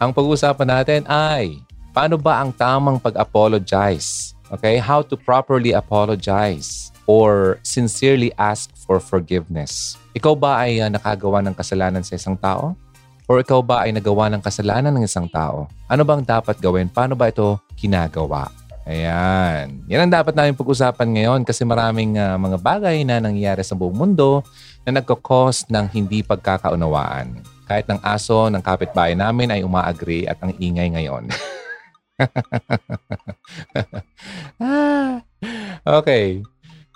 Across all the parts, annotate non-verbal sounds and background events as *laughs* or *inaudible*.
Ang pag-uusapan natin ay paano ba ang tamang pag-apologize? Okay? How to properly apologize or sincerely ask for forgiveness. Ikaw ba ay uh, nakagawa ng kasalanan sa isang tao? Or ikaw ba ay nagawa ng kasalanan ng isang tao? Ano bang dapat gawin? Paano ba ito ginagawa? Ayan. Yan ang dapat namin pag-usapan ngayon kasi maraming uh, mga bagay na nangyayari sa buong mundo na nagkakos ng hindi pagkakaunawaan. Kahit ng aso ng kapitbahay namin ay umaagree at ang ingay ngayon. *laughs* Ah, okay.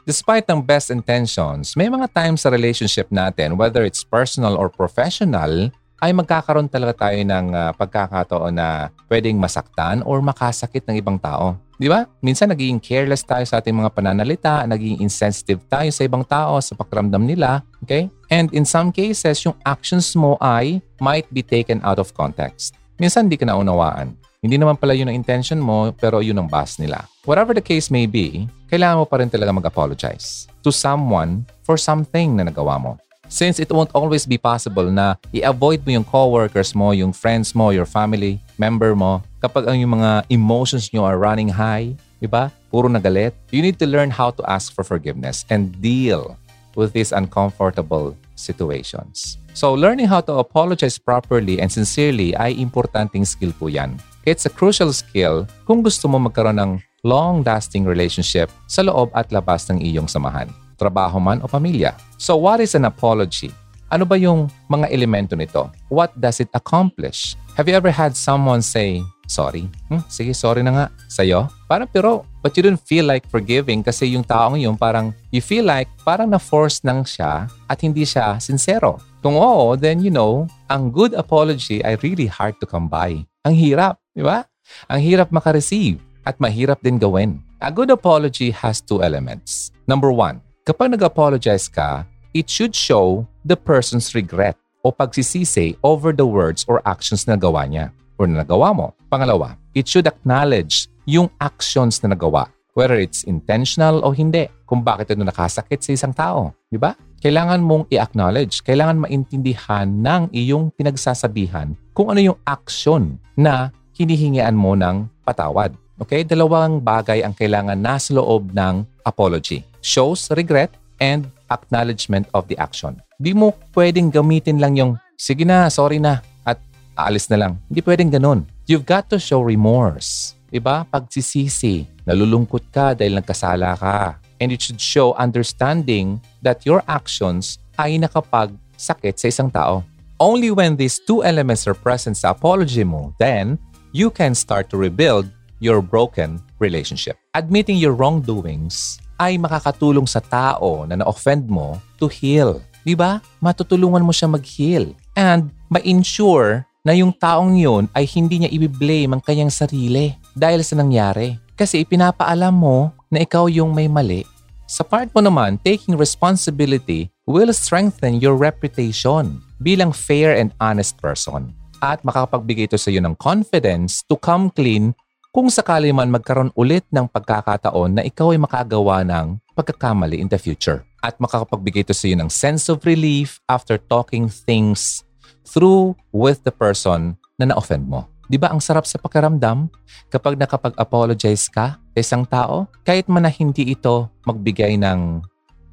Despite ng best intentions, may mga times sa relationship natin, whether it's personal or professional, ay magkakaroon talaga tayo ng uh, pagkakataon na pwedeng masaktan or makasakit ng ibang tao. Di ba? Minsan naging careless tayo sa ating mga pananalita, naging insensitive tayo sa ibang tao sa pakiramdam nila. Okay? And in some cases, yung actions mo ay might be taken out of context. Minsan hindi ka naunawaan. Hindi naman pala yun ang intention mo, pero yun ang boss nila. Whatever the case may be, kailangan mo pa rin talaga mag-apologize to someone for something na nagawa mo. Since it won't always be possible na i-avoid mo yung coworkers mo, yung friends mo, your family member mo, kapag ang yung mga emotions nyo are running high, di ba? Puro nagalit. You need to learn how to ask for forgiveness and deal with these uncomfortable situations. So, learning how to apologize properly and sincerely ay importanteng skill po yan. It's a crucial skill kung gusto mo magkaroon ng long-lasting relationship sa loob at labas ng iyong samahan, trabaho man o pamilya. So what is an apology? Ano ba yung mga elemento nito? What does it accomplish? Have you ever had someone say, sorry? Hmm, sige, sorry na nga. Sa'yo? Parang pero, but you don't feel like forgiving kasi yung taong yun parang, you feel like parang na-force nang siya at hindi siya sincero. Kung oo, then you know, ang good apology ay really hard to come by. Ang hirap. Di ba? Ang hirap makareceive at mahirap din gawin. A good apology has two elements. Number one, kapag nag-apologize ka, it should show the person's regret o pagsisisi over the words or actions na gawa niya or na nagawa mo. Pangalawa, it should acknowledge yung actions na nagawa, whether it's intentional o hindi, kung bakit ito nakasakit sa isang tao. Di ba? Kailangan mong i-acknowledge, kailangan maintindihan ng iyong pinagsasabihan kung ano yung action na hinihingian mo ng patawad. Okay? Dalawang bagay ang kailangan nasa loob ng apology. Shows regret and acknowledgement of the action. Di mo pwedeng gamitin lang yung, sige na, sorry na, at aalis na lang. Hindi pwedeng ganun. You've got to show remorse. Diba? Pagsisisi. Nalulungkot ka dahil nagkasala ka. And it should show understanding that your actions ay nakapagsakit sa isang tao. Only when these two elements are present sa apology mo, then you can start to rebuild your broken relationship. Admitting your wrongdoings ay makakatulong sa tao na na-offend mo to heal. Di ba? Matutulungan mo siya mag-heal. And ma-ensure na yung taong yun ay hindi niya i-blame ang kanyang sarili dahil sa nangyari. Kasi ipinapaalam mo na ikaw yung may mali. Sa part mo naman, taking responsibility will strengthen your reputation bilang fair and honest person at makakapagbigay ito sa iyo ng confidence to come clean kung sakali man magkaroon ulit ng pagkakataon na ikaw ay makagawa ng pagkakamali in the future. At makakapagbigay ito sa iyo ng sense of relief after talking things through with the person na na-offend mo. Di ba ang sarap sa pakiramdam kapag nakapag-apologize ka sa isang tao? Kahit man na hindi ito magbigay ng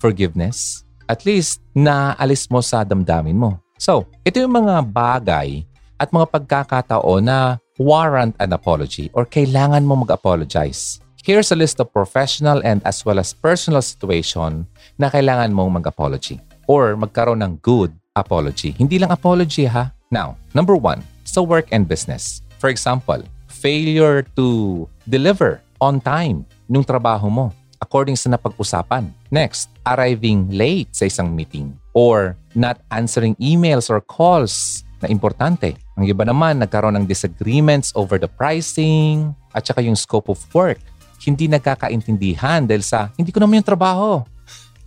forgiveness, at least naalis mo sa damdamin mo. So, ito yung mga bagay at mga pagkakataon na warrant an apology or kailangan mo mag-apologize. Here's a list of professional and as well as personal situation na kailangan mong mag-apology or magkaroon ng good apology. Hindi lang apology ha. Now, number one, sa work and business. For example, failure to deliver on time nung trabaho mo according sa napag-usapan. Next, arriving late sa isang meeting or not answering emails or calls na importante. Ang iba naman, nagkaroon ng disagreements over the pricing at saka yung scope of work. Hindi nagkakaintindihan dahil sa, hindi ko naman yung trabaho.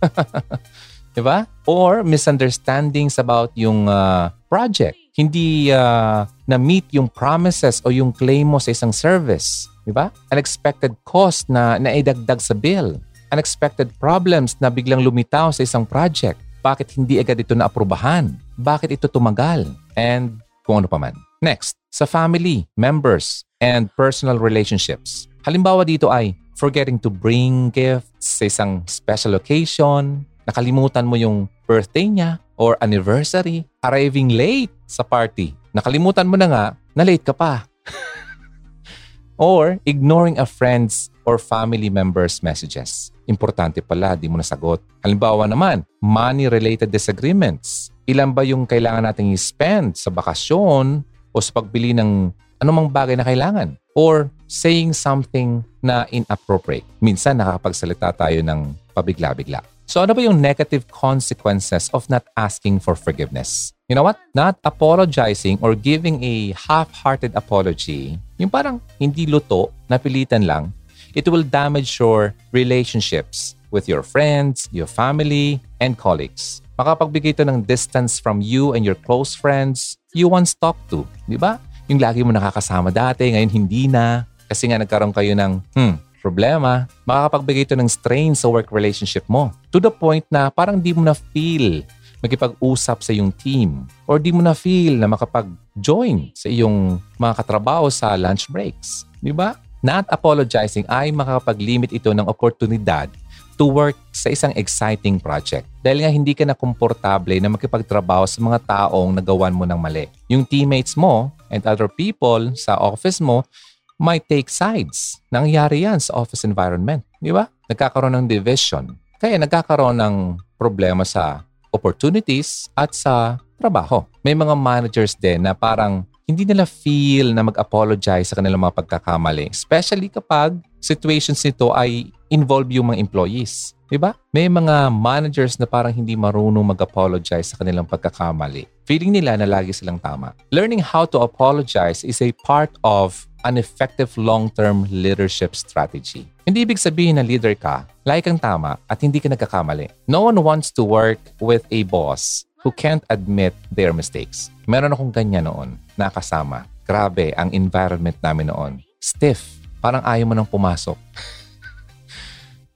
*laughs* diba? Or misunderstandings about yung uh, project. Hindi uh, na-meet yung promises o yung claim mo sa isang service. Diba? Unexpected cost na naidagdag sa bill. Unexpected problems na biglang lumitaw sa isang project. Bakit hindi agad ito naaprubahan? Bakit ito tumagal? and kung ano pa man. Next, sa family, members, and personal relationships. Halimbawa dito ay forgetting to bring gifts sa isang special occasion, nakalimutan mo yung birthday niya or anniversary, arriving late sa party. Nakalimutan mo na nga na late ka pa. *laughs* or ignoring a friend's or family member's messages. Importante pala, di mo nasagot. Halimbawa naman, money-related disagreements. Ilan ba yung kailangan nating i-spend sa bakasyon o sa pagbili ng anumang bagay na kailangan? Or saying something na inappropriate. Minsan nakakapagsalita tayo ng pabigla-bigla. So ano ba yung negative consequences of not asking for forgiveness? You know what? Not apologizing or giving a half-hearted apology, yung parang hindi luto, napilitan lang, it will damage your relationships with your friends, your family, and colleagues. Makapagbigay ito ng distance from you and your close friends you once talked to. Di ba? Yung lagi mo nakakasama dati, ngayon hindi na. Kasi nga nagkaroon kayo ng, hmm, problema, makakapagbigay ito ng strain sa work relationship mo. To the point na parang di mo na feel makipag-usap sa iyong team or di mo na feel na makapag-join sa iyong mga katrabaho sa lunch breaks. Di ba? Not apologizing ay makakapag-limit ito ng oportunidad to work sa isang exciting project. Dahil nga hindi ka na komportable na makipagtrabaho sa mga taong nagawan mo ng mali. Yung teammates mo and other people sa office mo might take sides. Nangyari yan sa office environment. Di ba? Nagkakaroon ng division. Kaya nagkakaroon ng problema sa opportunities at sa trabaho. May mga managers din na parang hindi nila feel na mag-apologize sa kanilang mga pagkakamali. Especially kapag situations nito ay involve yung mga employees. Diba? May mga managers na parang hindi marunong mag-apologize sa kanilang pagkakamali. Feeling nila na lagi silang tama. Learning how to apologize is a part of an effective long-term leadership strategy. Hindi ibig sabihin na leader ka, lagi kang tama at hindi ka nagkakamali. No one wants to work with a boss who can't admit their mistakes. Meron akong ganyan noon, nakasama. Grabe, ang environment namin noon. Stiff. Parang ayaw mo nang pumasok.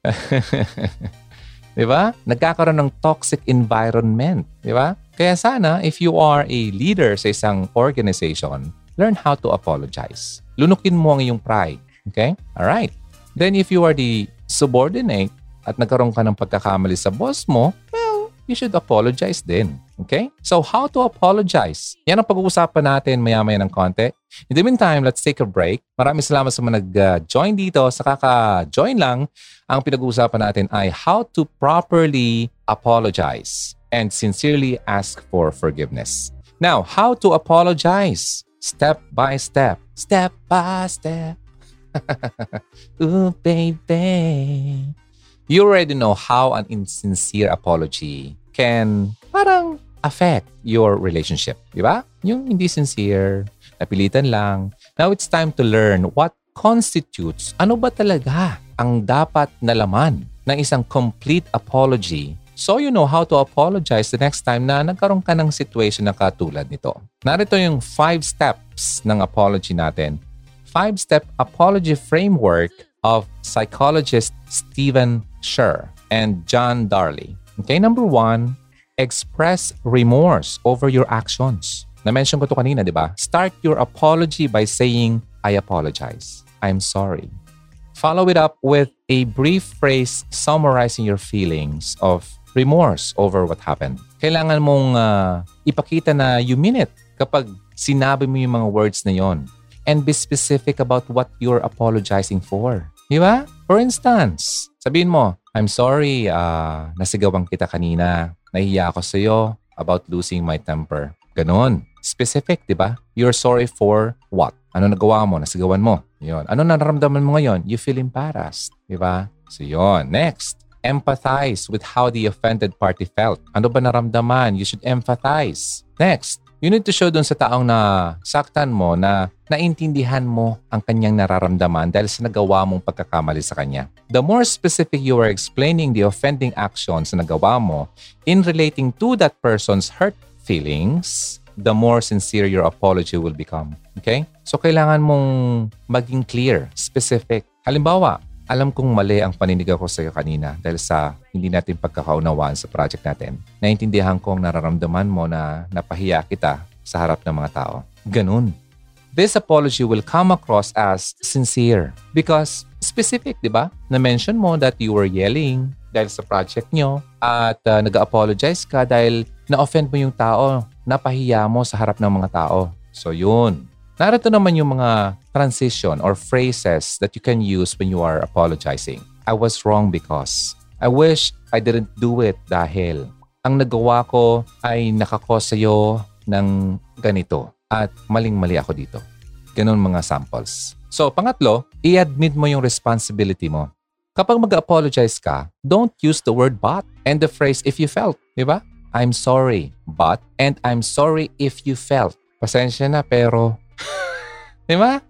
*laughs* di ba? Nagkakaroon ng toxic environment. Di ba? Kaya sana, if you are a leader sa isang organization, learn how to apologize. Lunukin mo ang iyong pride. Okay? Alright. Then if you are the subordinate at nagkaroon ka ng pagkakamali sa boss mo, you should apologize din. Okay? So how to apologize? Yan ang pag-uusapan natin maya-maya ng konti. In the meantime, let's take a break. Maraming salamat sa mga nag-join dito. Sa kaka-join lang, ang pinag-uusapan natin ay how to properly apologize and sincerely ask for forgiveness. Now, how to apologize? step by step. Step by step. *laughs* Ooh, baby. You already know how an insincere apology can parang affect your relationship. Di ba? Yung hindi sincere, napilitan lang. Now it's time to learn what constitutes, ano ba talaga ang dapat na laman ng isang complete apology So you know how to apologize the next time na nagkaroon ka ng situation na katulad nito. Narito yung five steps ng apology natin. Five-step apology framework of psychologist Stephen Scher and John Darley. Okay, number one, express remorse over your actions. Na-mention ko to kanina, di ba? Start your apology by saying, I apologize. I'm sorry. Follow it up with a brief phrase summarizing your feelings of remorse over what happened. Kailangan mong uh, ipakita na you mean it kapag sinabi mo yung mga words na yon. And be specific about what you're apologizing for. Di ba? For instance, sabihin mo, I'm sorry, uh, nasigawan kita kanina. Nahiya ako sa'yo about losing my temper. Ganon. Specific, di ba? You're sorry for what? Ano nagawa mo? Nasigawan mo. Yun. Ano nararamdaman mo ngayon? You feel embarrassed. Di ba? So, yun. Next empathize with how the offended party felt. Ano ba naramdaman? You should empathize. Next, you need to show dun sa taong na saktan mo na naintindihan mo ang kanyang nararamdaman dahil sa nagawa mong pagkakamali sa kanya. The more specific you are explaining the offending actions na nagawa mo in relating to that person's hurt feelings, the more sincere your apology will become. Okay? So, kailangan mong maging clear, specific. Halimbawa, alam kong mali ang paninigaw ko sa iyo kanina dahil sa hindi natin pagkakaunawaan sa project natin. Naintindihan ko ang nararamdaman mo na napahiya kita sa harap ng mga tao. Ganun. this apology will come across as sincere because specific, di ba? Na-mention mo that you were yelling dahil sa project nyo at uh, nag-apologize ka dahil na-offend mo yung tao, napahiya mo sa harap ng mga tao. So yun. Narito naman yung mga transition or phrases that you can use when you are apologizing. I was wrong because. I wish I didn't do it dahil ang nagawa ko ay nakakos sa'yo ng ganito at maling-mali ako dito. Ganun mga samples. So, pangatlo, i-admit mo yung responsibility mo. Kapag mag-apologize ka, don't use the word but and the phrase if you felt. Di ba? I'm sorry, but and I'm sorry if you felt. Pasensya na pero *laughs* Di ba?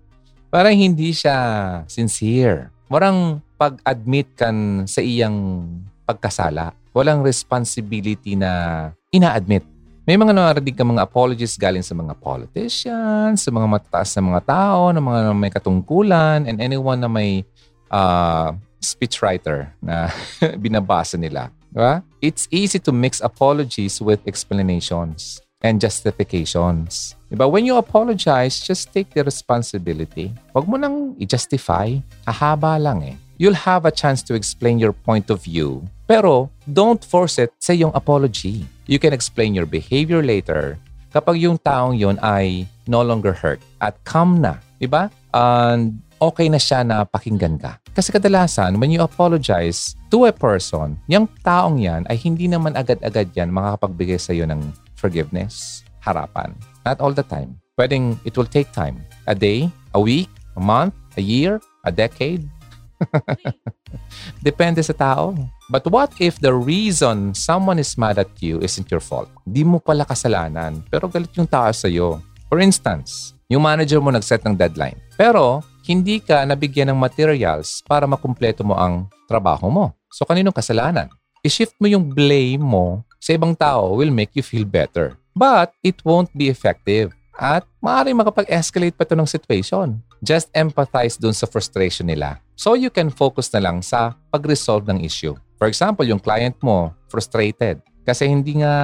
Parang hindi siya sincere. Parang pag-admit kan sa iyang pagkasala. Walang responsibility na ina-admit. May mga narinig ka mga apologies galing sa mga politicians, sa mga matataas na mga tao, na mga may katungkulan, and anyone na may uh, speechwriter na *laughs* binabasa nila. Diba? It's easy to mix apologies with explanations and justifications. Diba? When you apologize, just take the responsibility. Huwag mo nang i-justify. Hahaba lang eh. You'll have a chance to explain your point of view. Pero, don't force it sa yung apology. You can explain your behavior later kapag yung taong yon ay no longer hurt at calm na. Diba? And okay na siya na pakinggan ka. Kasi kadalasan, when you apologize to a person, yung taong yan ay hindi naman agad-agad yan makakapagbigay sa iyo ng forgiveness, harapan. Not all the time. Pwedeng it will take time. A day, a week, a month, a year, a decade. *laughs* Depende sa tao. But what if the reason someone is mad at you isn't your fault? Di mo pala kasalanan, pero galit yung tao sa'yo. For instance, yung manager mo nag-set ng deadline. Pero hindi ka nabigyan ng materials para makumpleto mo ang trabaho mo. So kaninong kasalanan? I-shift mo yung blame mo sa ibang tao will make you feel better. But it won't be effective. At maaaring makapag-escalate pa ito ng situation. Just empathize dun sa frustration nila. So you can focus na lang sa pag-resolve ng issue. For example, yung client mo, frustrated. Kasi hindi nga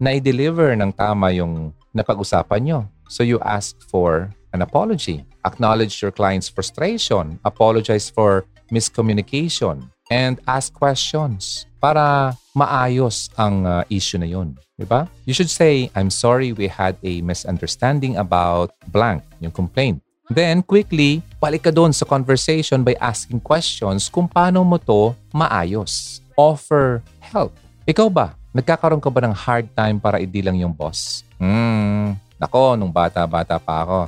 na-deliver ng tama yung napag-usapan nyo. So you ask for an apology. Acknowledge your client's frustration. Apologize for miscommunication. And ask questions para maayos ang uh, issue na yun. Diba? You should say, I'm sorry we had a misunderstanding about blank, yung complaint. Then, quickly, balik ka doon sa conversation by asking questions kung paano mo to maayos. Offer help. Ikaw ba? Nagkakaroon ka ba ng hard time para idilang yung boss? Hmm, nako, nung bata-bata pa ako.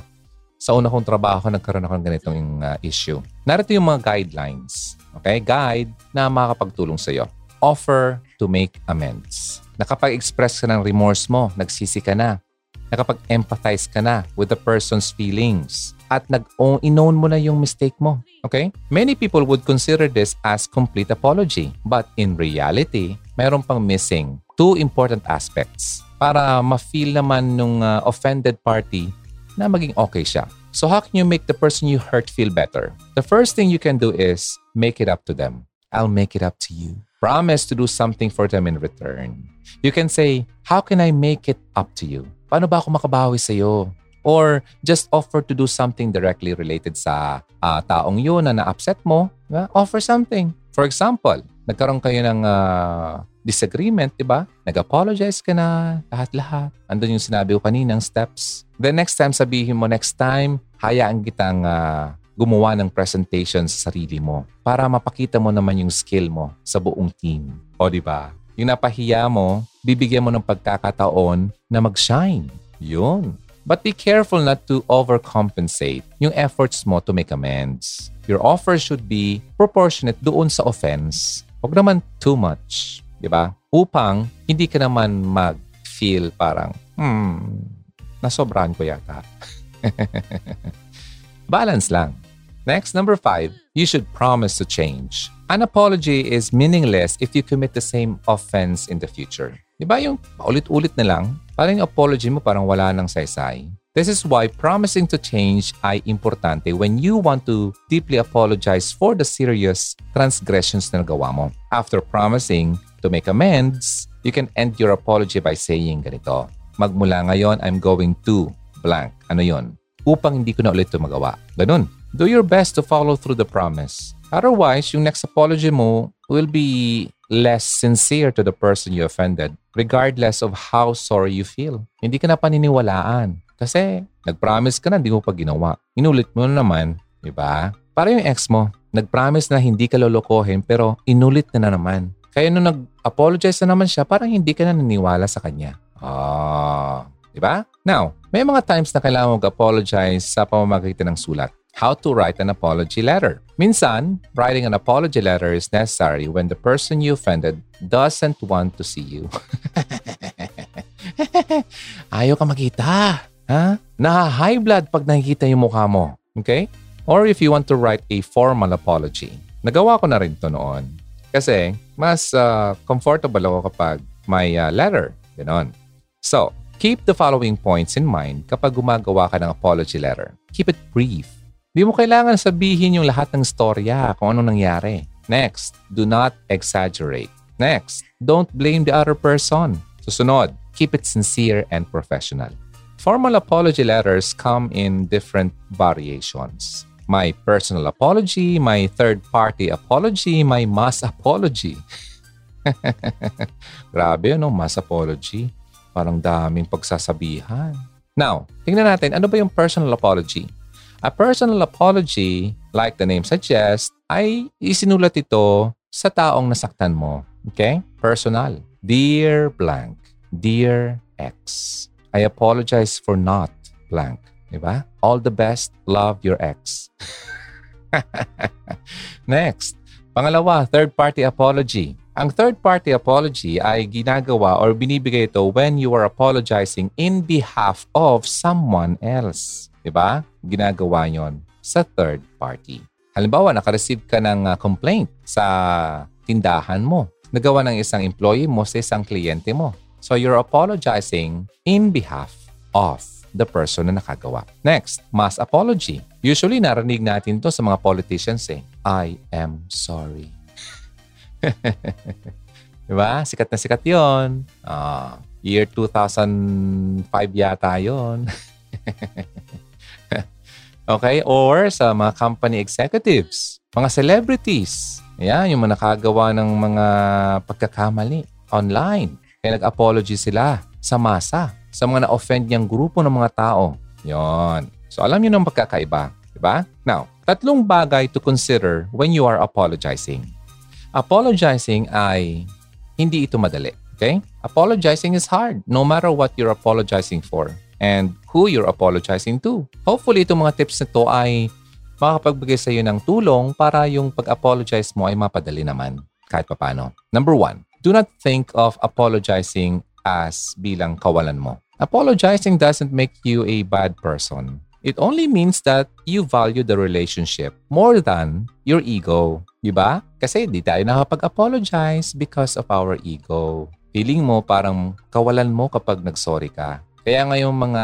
Sa una kong trabaho, nagkaroon ako ng ganitong uh, issue. Narito yung mga guidelines. Okay? Guide na makakapagtulong sa iyo offer to make amends. Nakapag-express ka ng remorse mo, nagsisi ka na. Nakapag-empathize ka na with the person's feelings. At nag-inown mo na yung mistake mo. Okay? Many people would consider this as complete apology. But in reality, mayroon pang missing two important aspects para ma-feel naman nung uh, offended party na maging okay siya. So how can you make the person you hurt feel better? The first thing you can do is make it up to them. I'll make it up to you. Promise to do something for them in return. You can say, How can I make it up to you? Paano ba ako makabawi sa iyo? Or just offer to do something directly related sa uh, taong yun na na-upset mo. Diba? Offer something. For example, nagkaroon kayo ng uh, disagreement, di ba? Nag-apologize ka na, lahat-lahat. Andun yung sinabi ko kaninang steps. The next time, sabihin mo, next time, hayaan kitang uh, gumawa ng presentation sa sarili mo para mapakita mo naman yung skill mo sa buong team. O di ba? Yung napahiya mo, bibigyan mo ng pagkakataon na mag-shine. Yun. But be careful not to overcompensate yung efforts mo to make amends. Your offer should be proportionate doon sa offense. Huwag naman too much. Di ba? Upang hindi ka naman mag-feel parang, hmm, nasobrahan ko yata. *laughs* Balance lang. Next, number five, you should promise to change. An apology is meaningless if you commit the same offense in the future. Di ba yung ulit-ulit na lang? Parang yung apology mo parang wala nang saysay. This is why promising to change ay importante when you want to deeply apologize for the serious transgressions na nagawa mo. After promising to make amends, you can end your apology by saying ganito, Magmula ngayon, I'm going to blank. Ano yon? upang hindi ko na ulit ito magawa. Ganun. Do your best to follow through the promise. Otherwise, yung next apology mo will be less sincere to the person you offended regardless of how sorry you feel. Hindi ka na paniniwalaan. Kasi nag-promise ka na, hindi mo pa ginawa. Inulit mo naman, di ba? Para yung ex mo, nag-promise na hindi ka lolokohin pero inulit na, na naman. Kaya nung nag-apologize na naman siya, parang hindi ka na naniwala sa kanya. Ah, di ba? Now, may mga times na kailangan mag-apologize sa pamamagitan ng sulat. How to write an apology letter. Minsan, writing an apology letter is necessary when the person you offended doesn't want to see you. *laughs* Ayaw ka makita. Ha? Naha-high blood pag nakikita yung mukha mo. Okay? Or if you want to write a formal apology. Nagawa ko na rin to noon. Kasi mas uh, comfortable ako kapag may uh, letter. Ganon. So, keep the following points in mind kapag gumagawa ka ng apology letter. Keep it brief Di mo kailangan sabihin yung lahat ng storya kung ano nangyari. Next, do not exaggerate. Next, don't blame the other person. Susunod, keep it sincere and professional. Formal apology letters come in different variations. My personal apology, my third-party apology, my mass apology. *laughs* Grabe, no? Mass apology. Parang daming pagsasabihan. Now, tingnan natin, ano ba yung personal apology? A personal apology, like the name suggests, ay isinulat ito sa taong nasaktan mo. Okay? Personal. Dear blank. Dear ex. I apologize for not blank. Diba? All the best. Love your ex. *laughs* Next. Pangalawa, third-party apology. Ang third-party apology ay ginagawa or binibigay ito when you are apologizing in behalf of someone else. Diba? Ginagawa yon sa third party. Halimbawa, nakareceive ka ng uh, complaint sa tindahan mo. Nagawa ng isang employee mo sa isang kliyente mo. So you're apologizing in behalf of the person na nakagawa. Next, mass apology. Usually narinig natin to sa mga politicians eh. I am sorry. *laughs* diba? Sikat na sikat yon. Uh, year 2005 yata yon. *laughs* Okay? Or sa mga company executives, mga celebrities. Yan, yung mga nakagawa ng mga pagkakamali online. Kaya nag-apology sila sa masa, sa mga na-offend niyang grupo ng mga tao. Yon. So alam niyo ng pagkakaiba. Diba? Now, tatlong bagay to consider when you are apologizing. Apologizing ay hindi ito madali. Okay? Apologizing is hard no matter what you're apologizing for and who you're apologizing to. Hopefully, itong mga tips na to ay makapagbigay sa iyo ng tulong para yung pag-apologize mo ay mapadali naman kahit papano. Number one, do not think of apologizing as bilang kawalan mo. Apologizing doesn't make you a bad person. It only means that you value the relationship more than your ego. Diba? Kasi di tayo nakapag-apologize because of our ego. Feeling mo parang kawalan mo kapag nagsorry ka. Kaya nga yung mga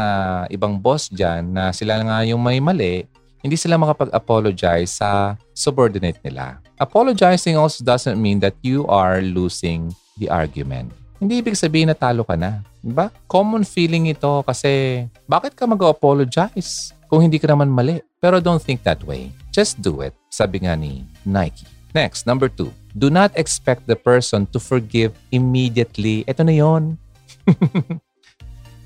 ibang boss dyan na sila nga yung may mali, hindi sila makapag-apologize sa subordinate nila. Apologizing also doesn't mean that you are losing the argument. Hindi ibig sabihin na talo ka na. Diba? Common feeling ito kasi bakit ka mag-apologize kung hindi ka naman mali? Pero don't think that way. Just do it. Sabi nga ni Nike. Next, number two. Do not expect the person to forgive immediately. Ito na yon. *laughs*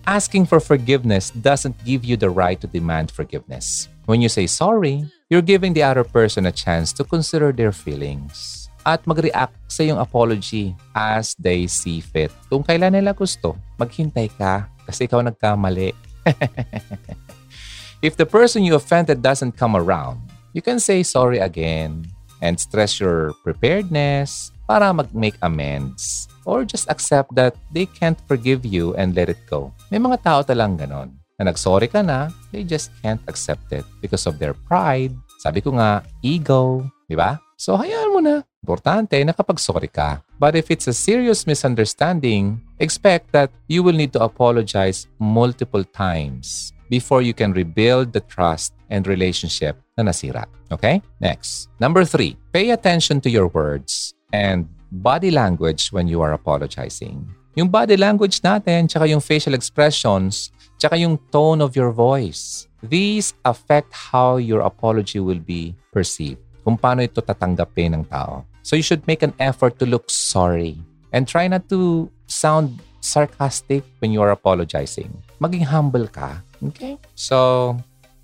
asking for forgiveness doesn't give you the right to demand forgiveness. When you say sorry, you're giving the other person a chance to consider their feelings at mag-react sa iyong apology as they see fit. Kung kailan nila gusto, maghintay ka kasi ikaw nagkamali. *laughs* If the person you offended doesn't come around, you can say sorry again and stress your preparedness para mag-make amends or just accept that they can't forgive you and let it go. May mga tao talang ganon na nagsorry ka na, they just can't accept it because of their pride. Sabi ko nga, ego, di ba? So hayaan mo na. Importante na kapag sorry ka. But if it's a serious misunderstanding, expect that you will need to apologize multiple times before you can rebuild the trust and relationship na nasira. Okay? Next. Number three, pay attention to your words and body language when you are apologizing. Yung body language natin, tsaka yung facial expressions, tsaka yung tone of your voice. these affect how your apology will be perceived. Kung paano ito tatanggapin ng tao. So you should make an effort to look sorry and try not to sound sarcastic when you are apologizing. Maging humble ka. Okay? So,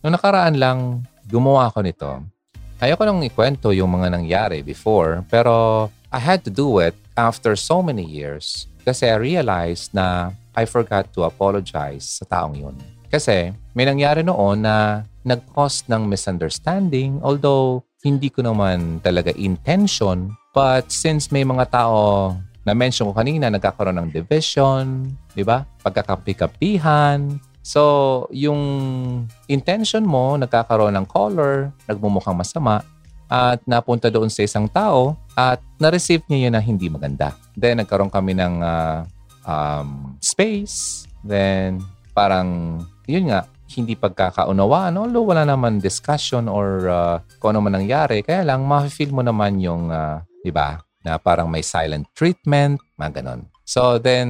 nung nakaraan lang, gumawa ako nito. Ayoko nang ikwento yung mga nangyari before, pero I had to do it after so many years kasi I realized na I forgot to apologize sa taong yun. Kasi may nangyari noon na nag-cause ng misunderstanding although hindi ko naman talaga intention but since may mga tao na mention ko kanina nagkakaroon ng division, di ba? Pagkakapi-kapihan. So, yung intention mo nagkakaroon ng color, nagmumukhang masama, at napunta doon sa isang tao at na-receive niya yun na hindi maganda. Then nagkaroon kami ng uh, um, space. Then parang yun nga, hindi pagkakaunawaan. Although wala naman discussion or uh, kung ano man nangyari. Kaya lang, ma-feel mo naman yung, uh, di ba, na parang may silent treatment, mga ganon. So then,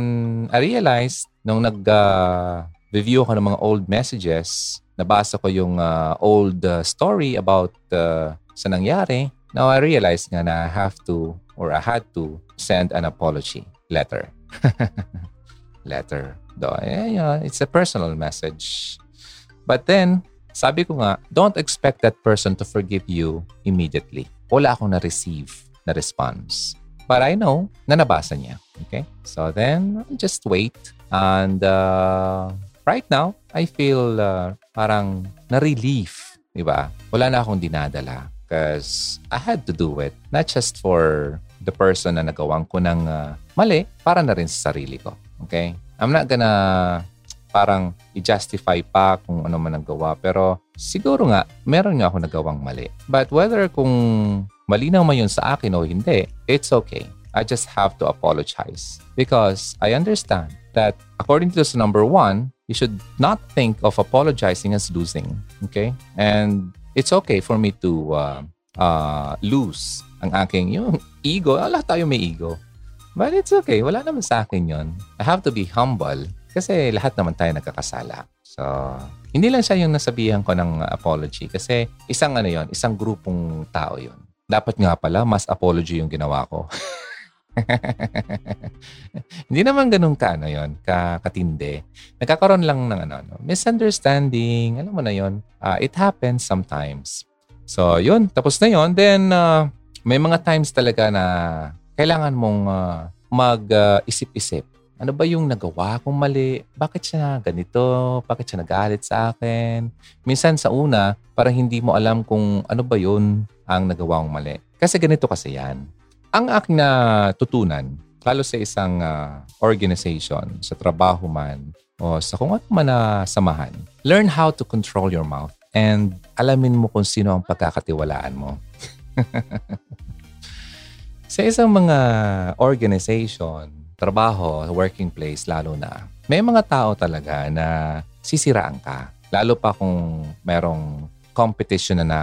I realized, nung nag-review uh, ko ng mga old messages, nabasa ko yung uh, old uh, story about uh, sa nangyari, now I realized nga na I have to or I had to send an apology letter. *laughs* letter. Do, eh, yeah, it's a personal message. But then, sabi ko nga, don't expect that person to forgive you immediately. Wala akong na-receive na response. But I know na nabasa niya. Okay? So then, just wait. And uh, right now, I feel uh, parang na-relief. Diba? Wala na akong dinadala because I had to do it. Not just for the person na nagawang ko ng uh, mali, para na rin sa sarili ko. Okay? I'm not gonna parang i-justify pa kung ano man ang gawa. Pero siguro nga, meron nga ako nagawang mali. But whether kung malinaw man yun sa akin o hindi, it's okay. I just have to apologize. Because I understand that according to this number one, you should not think of apologizing as losing. Okay? And it's okay for me to uh, uh, lose ang aking yung ego. Ah, lahat tayo may ego. But it's okay. Wala naman sa akin yon. I have to be humble kasi lahat naman tayo nagkakasala. So, hindi lang siya yung nasabihan ko ng apology kasi isang ano yon, isang grupong tao yon. Dapat nga pala, mas apology yung ginawa ko. *laughs* *laughs* Hindi naman ganun ka, ano yun, ka, katindi. Nagkakaroon lang ng ano, no, misunderstanding, alam mo na yun. Uh, it happens sometimes. So, yun, tapos na yun. Then, uh, may mga times talaga na kailangan mong uh, mag-isip-isip. ano ba yung nagawa kong mali? Bakit siya ganito? Bakit siya nagalit sa akin? Minsan sa una, parang hindi mo alam kung ano ba yun ang nagawa kong mali. Kasi ganito kasi yan ang aking natutunan, lalo sa isang uh, organization, sa trabaho man, o sa kung ano man na samahan, learn how to control your mouth and alamin mo kung sino ang pagkakatiwalaan mo. *laughs* sa isang mga organization, trabaho, working place, lalo na, may mga tao talaga na sisiraan ka. Lalo pa kung merong competition na, na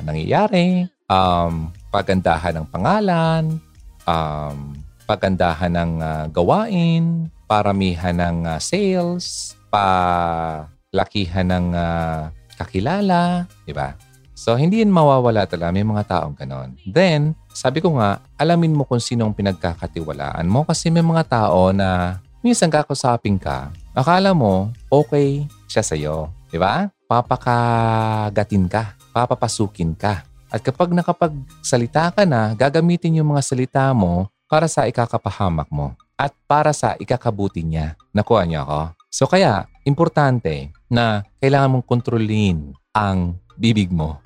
nangyayari, um, pagandahan ng pangalan, um, pagandahan ng uh, gawain, paramihan ng uh, sales, palakihan ng uh, kakilala, di ba? So, hindi yun mawawala talaga. May mga taong ganon. Then, sabi ko nga, alamin mo kung sinong pinagkakatiwalaan mo kasi may mga tao na minsan kakusapin ka, akala mo okay siya sa'yo. Di ba? Papakagatin ka. Papapasukin ka. At kapag nakapagsalita ka na, gagamitin yung mga salita mo para sa ikakapahamak mo at para sa ikakabuti niya. Nakuha niyo ako? So kaya, importante na kailangan mong kontrolin ang bibig mo.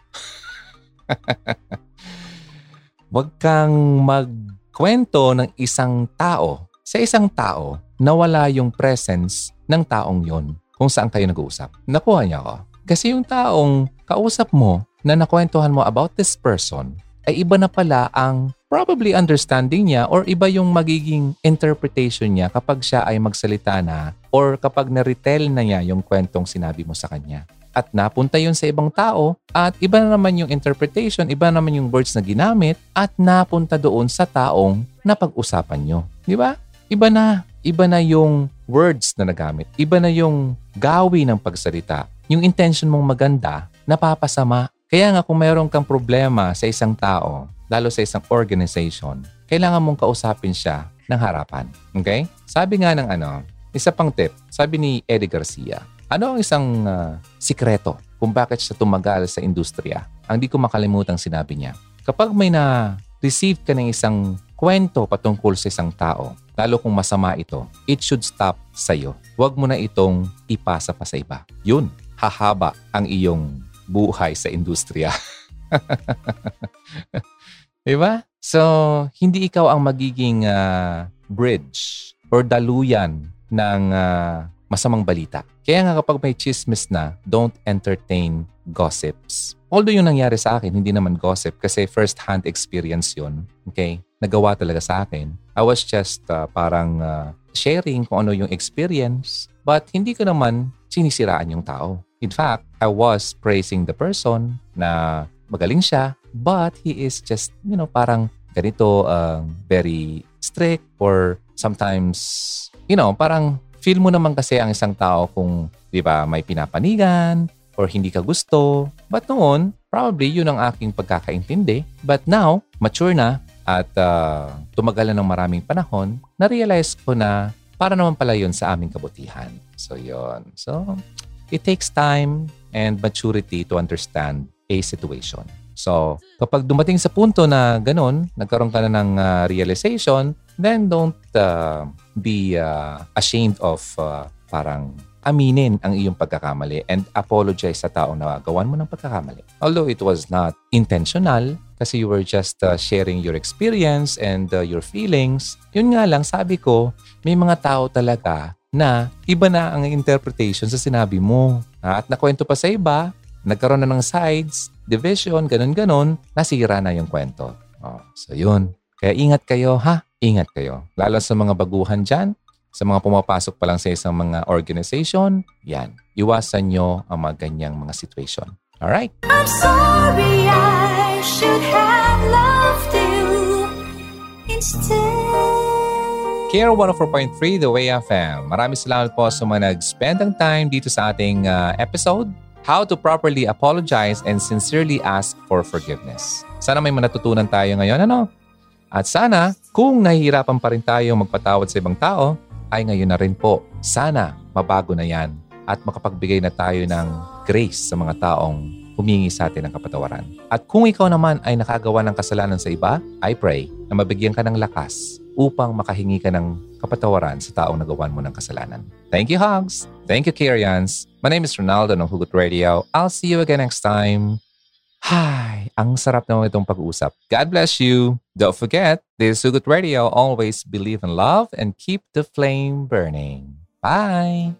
*laughs* Huwag kang magkwento ng isang tao sa isang tao na wala yung presence ng taong yon kung saan kayo nag-uusap. Nakuha niya ako. Kasi yung taong kausap mo na nakwentuhan mo about this person, ay iba na pala ang probably understanding niya or iba yung magiging interpretation niya kapag siya ay magsalita na or kapag na-retell na niya yung kwentong sinabi mo sa kanya. At napunta yun sa ibang tao at iba na naman yung interpretation, iba naman yung words na ginamit at napunta doon sa taong napag-usapan nyo. Di ba? Iba na. Iba na yung words na nagamit. Iba na yung gawi ng pagsalita. yung intention mong maganda, napapasama. Kaya nga kung mayroon kang problema sa isang tao, lalo sa isang organization, kailangan mong kausapin siya ng harapan. Okay? Sabi nga ng ano, isa pang tip, sabi ni Eddie Garcia, ano ang isang uh, sikreto kung bakit siya tumagal sa industriya? Ang di ko makalimutang sinabi niya. Kapag may na-receive ka ng isang kwento patungkol sa isang tao, lalo kung masama ito, it should stop sa'yo. Huwag mo na itong ipasa pa sa iba. Yun, hahaba ang iyong buhay sa industriya. *laughs* diba? So, hindi ikaw ang magiging uh, bridge or daluyan ng uh, masamang balita. Kaya nga kapag may chismis na, don't entertain gossips. Although yung nangyari sa akin, hindi naman gossip kasi first-hand experience yun. Okay? Nagawa talaga sa akin. I was just uh, parang uh, sharing kung ano yung experience but hindi ko naman sinisiraan yung tao. In fact, I was praising the person na magaling siya but he is just, you know, parang ganito, uh, very strict or sometimes, you know, parang feel mo naman kasi ang isang tao kung, di ba, may pinapanigan or hindi ka gusto. But noon, probably yun ang aking pagkakaintindi. But now, mature na at uh, tumagal na ng maraming panahon, na-realize ko na para naman pala yun sa aming kabutihan. So yun. So, it takes time and maturity to understand a situation. So, kapag dumating sa punto na ganun, nagkaroon ka na ng uh, realization, then don't uh, be uh, ashamed of uh, parang aminin ang iyong pagkakamali and apologize sa taong nagawan mo ng pagkakamali. Although it was not intentional kasi you were just uh, sharing your experience and uh, your feelings, yun nga lang sabi ko, may mga tao talaga na iba na ang interpretation sa sinabi mo. At nakwento pa sa iba, nagkaroon na ng sides, division, ganun-ganon, nasira na yung kwento. Oh, so yun. Kaya ingat kayo ha, ingat kayo. Lalo sa mga baguhan dyan, sa mga pumapasok pa lang sa isang mga organization, yan, iwasan nyo ang mga ganyang mga situation. Alright? I'm sorry I should have loved you instead. Care 104.3 The Way FM. Maraming salamat po sa mga nag-spend ng time dito sa ating uh, episode how to properly apologize and sincerely ask for forgiveness. Sana may manatutunan tayo ngayon, ano? At sana, kung nahihirapan pa rin tayo magpatawad sa ibang tao, ay ngayon na rin po, sana mabago na yan at makapagbigay na tayo ng grace sa mga taong humingi sa atin ng kapatawaran. At kung ikaw naman ay nakagawa ng kasalanan sa iba, I pray na mabigyan ka ng lakas upang makahingi ka ng kapatawaran sa taong nagawan mo ng kasalanan. Thank you, Hogs! Thank you, Kyrians! My name is Ronaldo ng Hugot Radio. I'll see you again next time. Hi! Ang sarap naman itong pag-uusap. God bless you! Don't forget, this is Hugot Radio. Always believe in love and keep the flame burning. Bye!